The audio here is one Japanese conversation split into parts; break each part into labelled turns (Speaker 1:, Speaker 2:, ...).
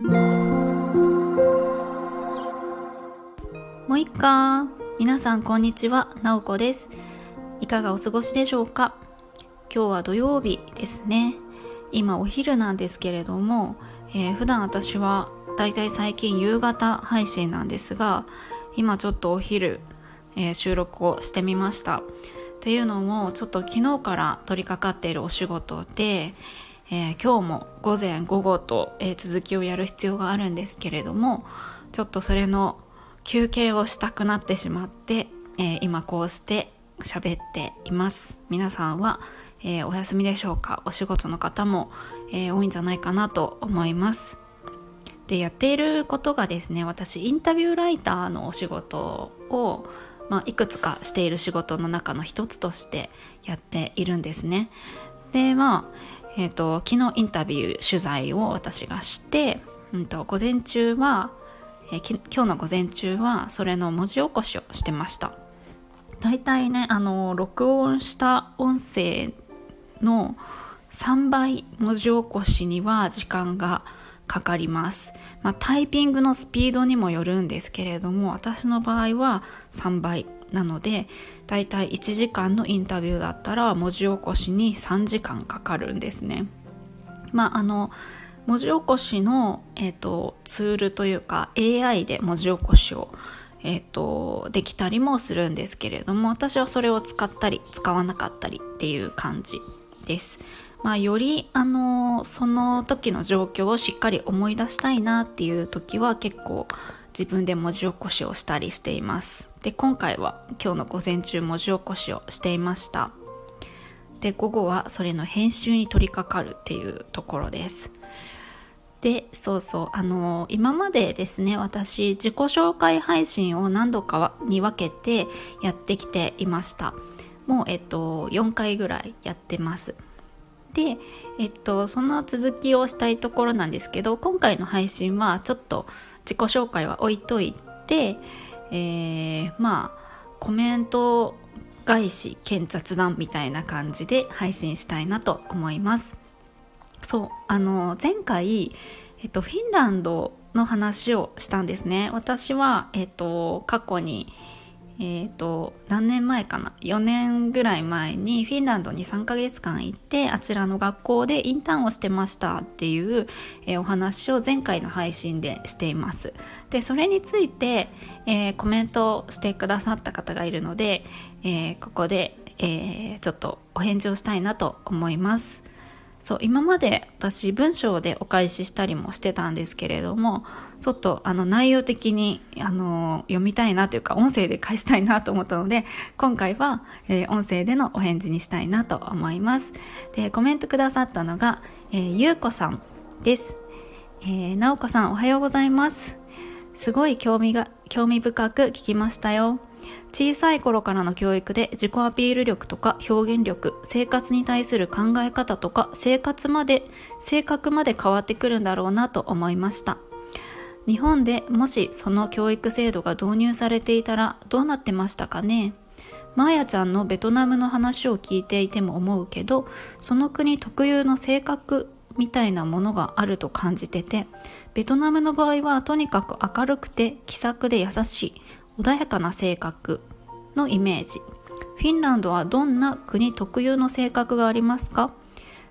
Speaker 1: もういっか。皆さんこんにちは。なおこです。いかがお過ごしでしょうか？今日は土曜日ですね。今お昼なんですけれども、えー、普段私はだいたい最近夕方配信なんですが今ちょっとお昼、えー、収録をしてみました。っていうのもちょっと昨日から取り掛かっているお仕事で、えー、今日も午前午後と、えー、続きをやる必要があるんですけれどもちょっとそれの休憩をしたくなってしまって、えー、今こうして喋っています。皆さんは、えお休みでしょうか？お仕事の方も、え多いんじゃないかなと思います。でやっていることがですね私インタビューライターのお仕事をまあ、いくつかしている仕事の中の一つとしてやっているんですね。でまあ、えーと、昨日インタビュー取材を私がして、うんと、午前中は、えー、今日の午前中はそれの文字起こしをしてました。大体ねあの録音した音声の3倍文字起こしには時間がかかります、まあ、タイピングのスピードにもよるんですけれども私の場合は3倍なのでだいたい1時間のインタビューだったら文字起こしに3時間かかるんですねまああの文字起こしの、えーと、ツールというか AI で文字起こしをえーとできたりもするんですけれども私はそれを使ったり使わなかったりっていう感じです。まあ、よりあのその時の状況をしっかり思い出したいなっていう時は結構自分で文字起こしをしたりしています。で今回は今日の午前中文字起こしをしていました。で午後はそれの編集に取り掛かるっていうところです。でそうそうあの今までですね私自己紹介配信を何度かに分けてやってきていました。もうえっと4回ぐらいやってます。で、えっと、その続きをしたいところなんですけど今回の配信はちょっと自己紹介は置いといて、えー、まあコメント返し兼雑談みたいな感じで配信したいなと思います。そうあの前回、えっと、フィンランドの話をしたんですね。私は、えっと、過去にえーと、何年前かな？4年ぐらい前にフィンランドに3ヶ月間行ってあちらの学校でインターンをしてましたっていう、えー、お話を前回の配信でしています。でそれについて、えー、コメントしてくださった方がいるので、え、ここで、えちょっとお返事をしたいなと思います。そう今まで私文章でお返ししたりもしてたんですけれどもちょっとあの内容的にあの読みたいなというか音声で返したいなと思ったので今回は、えー、音声でのお返事にしたいなと思います。でコメントくださったのが、えー、ゆうこさんです、えー、なおこさんおはようございます。すごい興味が興味深く聞きましたよ。小さい頃からの教育で自己アピール力とか表現力生活に対する考え方とか生活まで性格まで変わってくるんだろうなと思いました。日本でもしその教育制度が導入されていたらどうなってましたかね？マーヤちゃんのベトナムの話を聞いていても思うけどその国特有の性格みたいなものがあると感じててベトナムの場合はとにかく明るくて気さくで優しい。穏やかな性格のイメージ。フィンランドはどんな国特有の性格がありますか？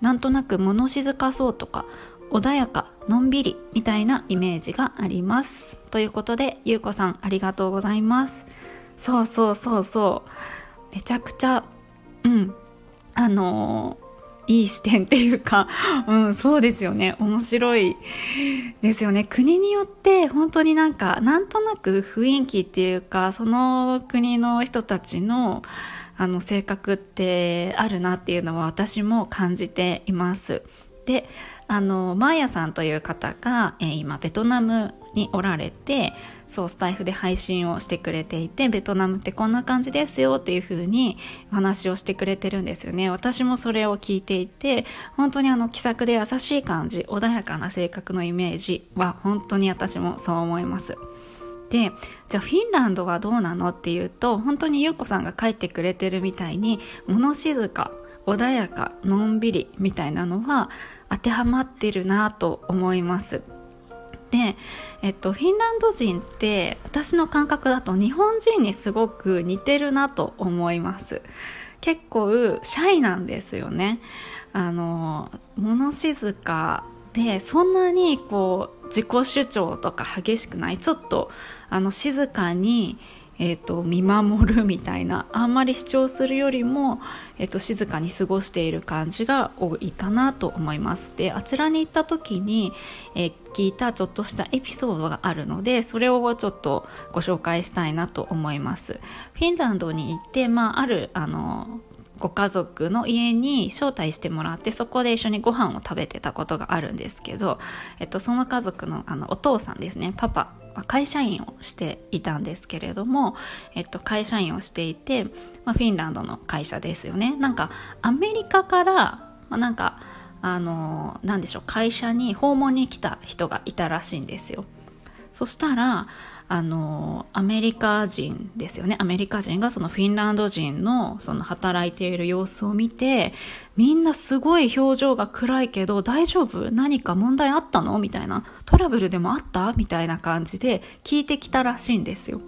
Speaker 1: なんとなく物静かそうとか穏やかのんびりみたいなイメージがあります。ということでゆうこさんありがとうございます。そうそうそうそう。めちゃくちゃうん。あのーいい視点っていうか、うん、そうですよね。面白いですよね。国によって本当になんか、なんとなく雰囲気っていうか、その国の人たちの、あの性格ってあるなっていうのは私も感じています。で、あの、マーヤさんという方が、えー、今ベトナムにおられて、そうスタイフで配信をしてくれていてベトナムってこんな感じですよっていう風にお話をしてくれてるんですよね。私もそれを聞いていて本当にあの気さくで優しい感じ穏やかな性格のイメージは本当に私もそう思います。でじゃあフィンランドはどうなのっていうと本当に優子さんが書いてくれてるみたいに物静か穏やかのんびりみたいなのは当てはまってるなと思います。で、えっと、フィンランド人って私の感覚だと日本人にすごく似てるなと思います。結構シャイなんですよね。あの物静かでそんなにこう自己主張とか激しくない。ちょっとあの静かにえーと、見守るみたいなあんまり主張するよりも、えーと、静かに過ごしている感じが多いかなと思います。であちらに行った時に、えー、聞いたちょっとしたエピソードがあるのでそれをちょっとご紹介したいなと思います。フィンランドに行って、まあ、あるあのご家族の家に招待してもらってそこで一緒にご飯を食べてたことがあるんですけど、えっと、その家族のあのお父さんですねパパ会社員をしていたんですけれども、えっと、会社員をしていて、まあ、フィンランドの会社ですよね。なんかアメリカから、まあ、なんかあのなんでしょう会社に訪問に来た人がいたらしいんですよ。そしたらあのアメリカ人ですよね。アメリカ人がそのフィンランド人のその働いている様子を見てみんなすごい表情が暗いけど大丈夫？何か問題あったの？みたいな。トラブルでもあった？みたいな感じで聞いてきたらしいんですよ。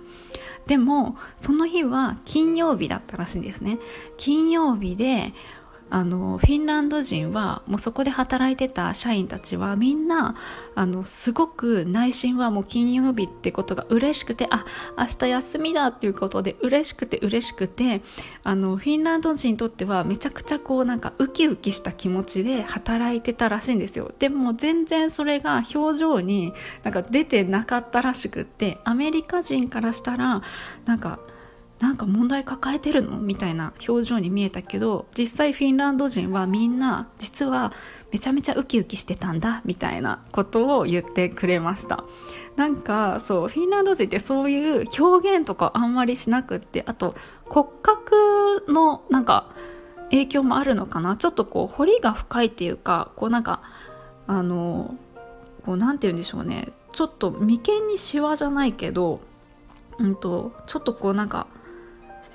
Speaker 1: でもその日は金曜日だったらしいんですね。金曜日であのフィンランド人はもうそこで働いてた社員たちはみんなあのすごく内心はもう金曜日ってことが嬉しくてあ明日休みだっていうことで嬉しくて嬉しくてあのフィンランド人にとってはめちゃくちゃこうなんかウキウキした気持ちで働いてたらしいんですよ。でも全然それが表情になんか出てなかったらしくってアメリカ人からしたらなんかなんか問題抱えてるの？みたいな表情に見えたけど実際フィンランド人はみんな実はめちゃめちゃウキウキしてたんだみたいなことを言ってくれました。なんかそうフィンランド人ってそういう表現とかあんまりしなくってあと骨格のなんか影響もあるのかな？ちょっとこう彫りが深いっていうかこうなんかあのこうなんて言うんでしょうね。ちょっと眉間にシワじゃないけどうんとちょっとこうなんか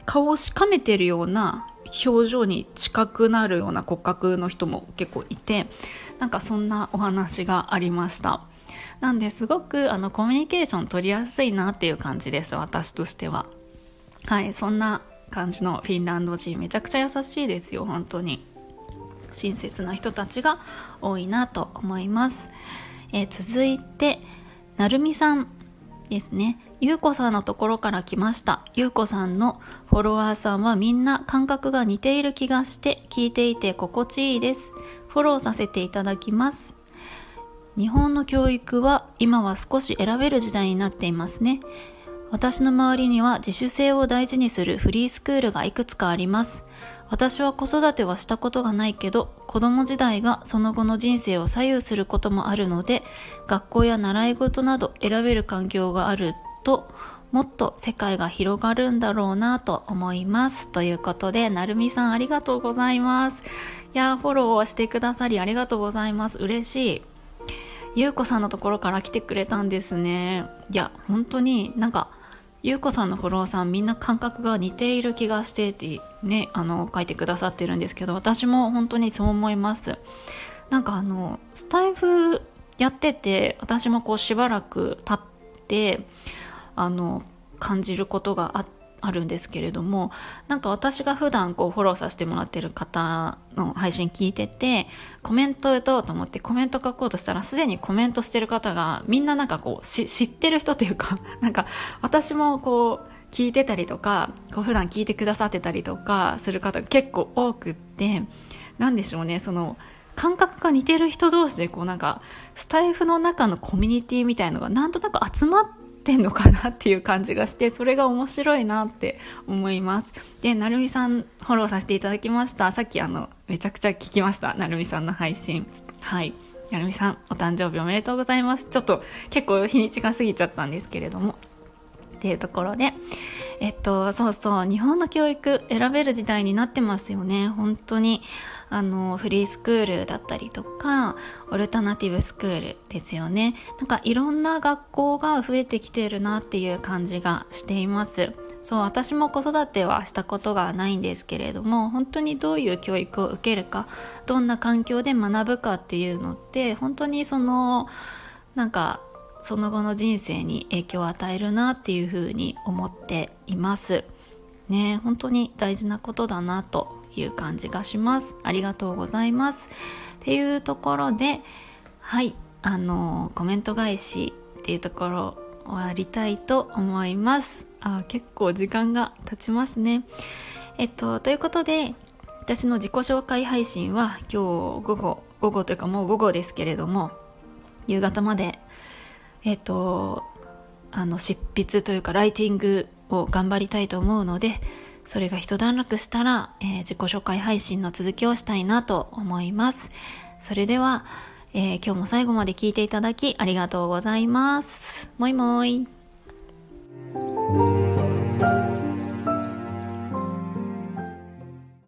Speaker 1: 顔をしかめてるような表情に近くなるような骨格の人も結構いてなんかそんなお話がありました。なんですごくあのコミュニケーション取りやすいなっていう感じです私としては。はいそんな感じのフィンランド人。めちゃくちゃ優しいですよ本当に。親切な人たちが多いなと思います、えー、続いてなるみさんですね。ゆうこさんのところから来ました。ゆうこさんのフォロワーさんはみんな感覚が似ている気がして聞いていて心地いいです。フォローさせていただきます。日本の教育は今は少し選べる時代になっていますね。私の周りには自主性を大事にするフリースクールがいくつかあります。私は子育てはしたことがないけど子供時代がその後の人生を左右することもあるので学校や習い事など選べる環境があるともっと世界が広がるんだろうなと思います。ということでなるみさんありがとうございます。いやフォローしてくださりありがとうございます。嬉しい。ゆうこさんのところから来てくれたんですね。いや本当になんかゆうこさんのフォローさんみんな感覚が似ている気がしてってねあの書いてくださってるんですけど私も本当にそう思います。なんかあのスタイフやってて私もこうしばらく経ってあの感じることがああるんですけれどもなんか私が普段こうフォローさせてもらってる方の配信聞いててコメント打とうと思ってコメント書こうとしたらすでにコメントしてる方がみんななんかこう知ってる人というか なんか私もこう聞いてたりとかこう普段聞いてくださってたりとかする方が結構多くって何でしょうねその感覚が似てる人同士でこうなんかスタイフの中のコミュニティみたいのがなんとなく集まってってんのかなっていう感じがしてそれが面白いなって思います。でなるみさんフォローさせていただきました。さっきあのめちゃくちゃ聞きました。なるみさんの配信。はい。なるみさんお誕生日おめでとうございます。ちょっと結構日にちが過ぎちゃったんですけれども。っていうところでえっとそうそう日本の教育選べる時代になってますよね。本当にあのフリースクールだったりとかオルタナティブスクールですよね。なんかいろんな学校が増えてきてるなっていう感じがしています。そう私も子育てはしたことがないんですけれども本当にどういう教育を受けるかどんな環境で学ぶかっていうのって本当にそのなんかその後の人生に影響を与えるなっていうふうに思っています。ね本当に大事なことだなという感じがします。ありがとうございます。っていうところではいあのコメント返しっていうところ終わりたいと思います。あ結構時間が経ちますね。えっとということで私の自己紹介配信は今日午後午後というかもう午後ですけれども夕方までえっとあの執筆というかライティングを頑張りたいと思うのでそれが一段落したら、えー、自己紹介配信の続きをしたいなと思います。それでは、えー、今日も最後まで聞いていただきありがとうございます。もいもい。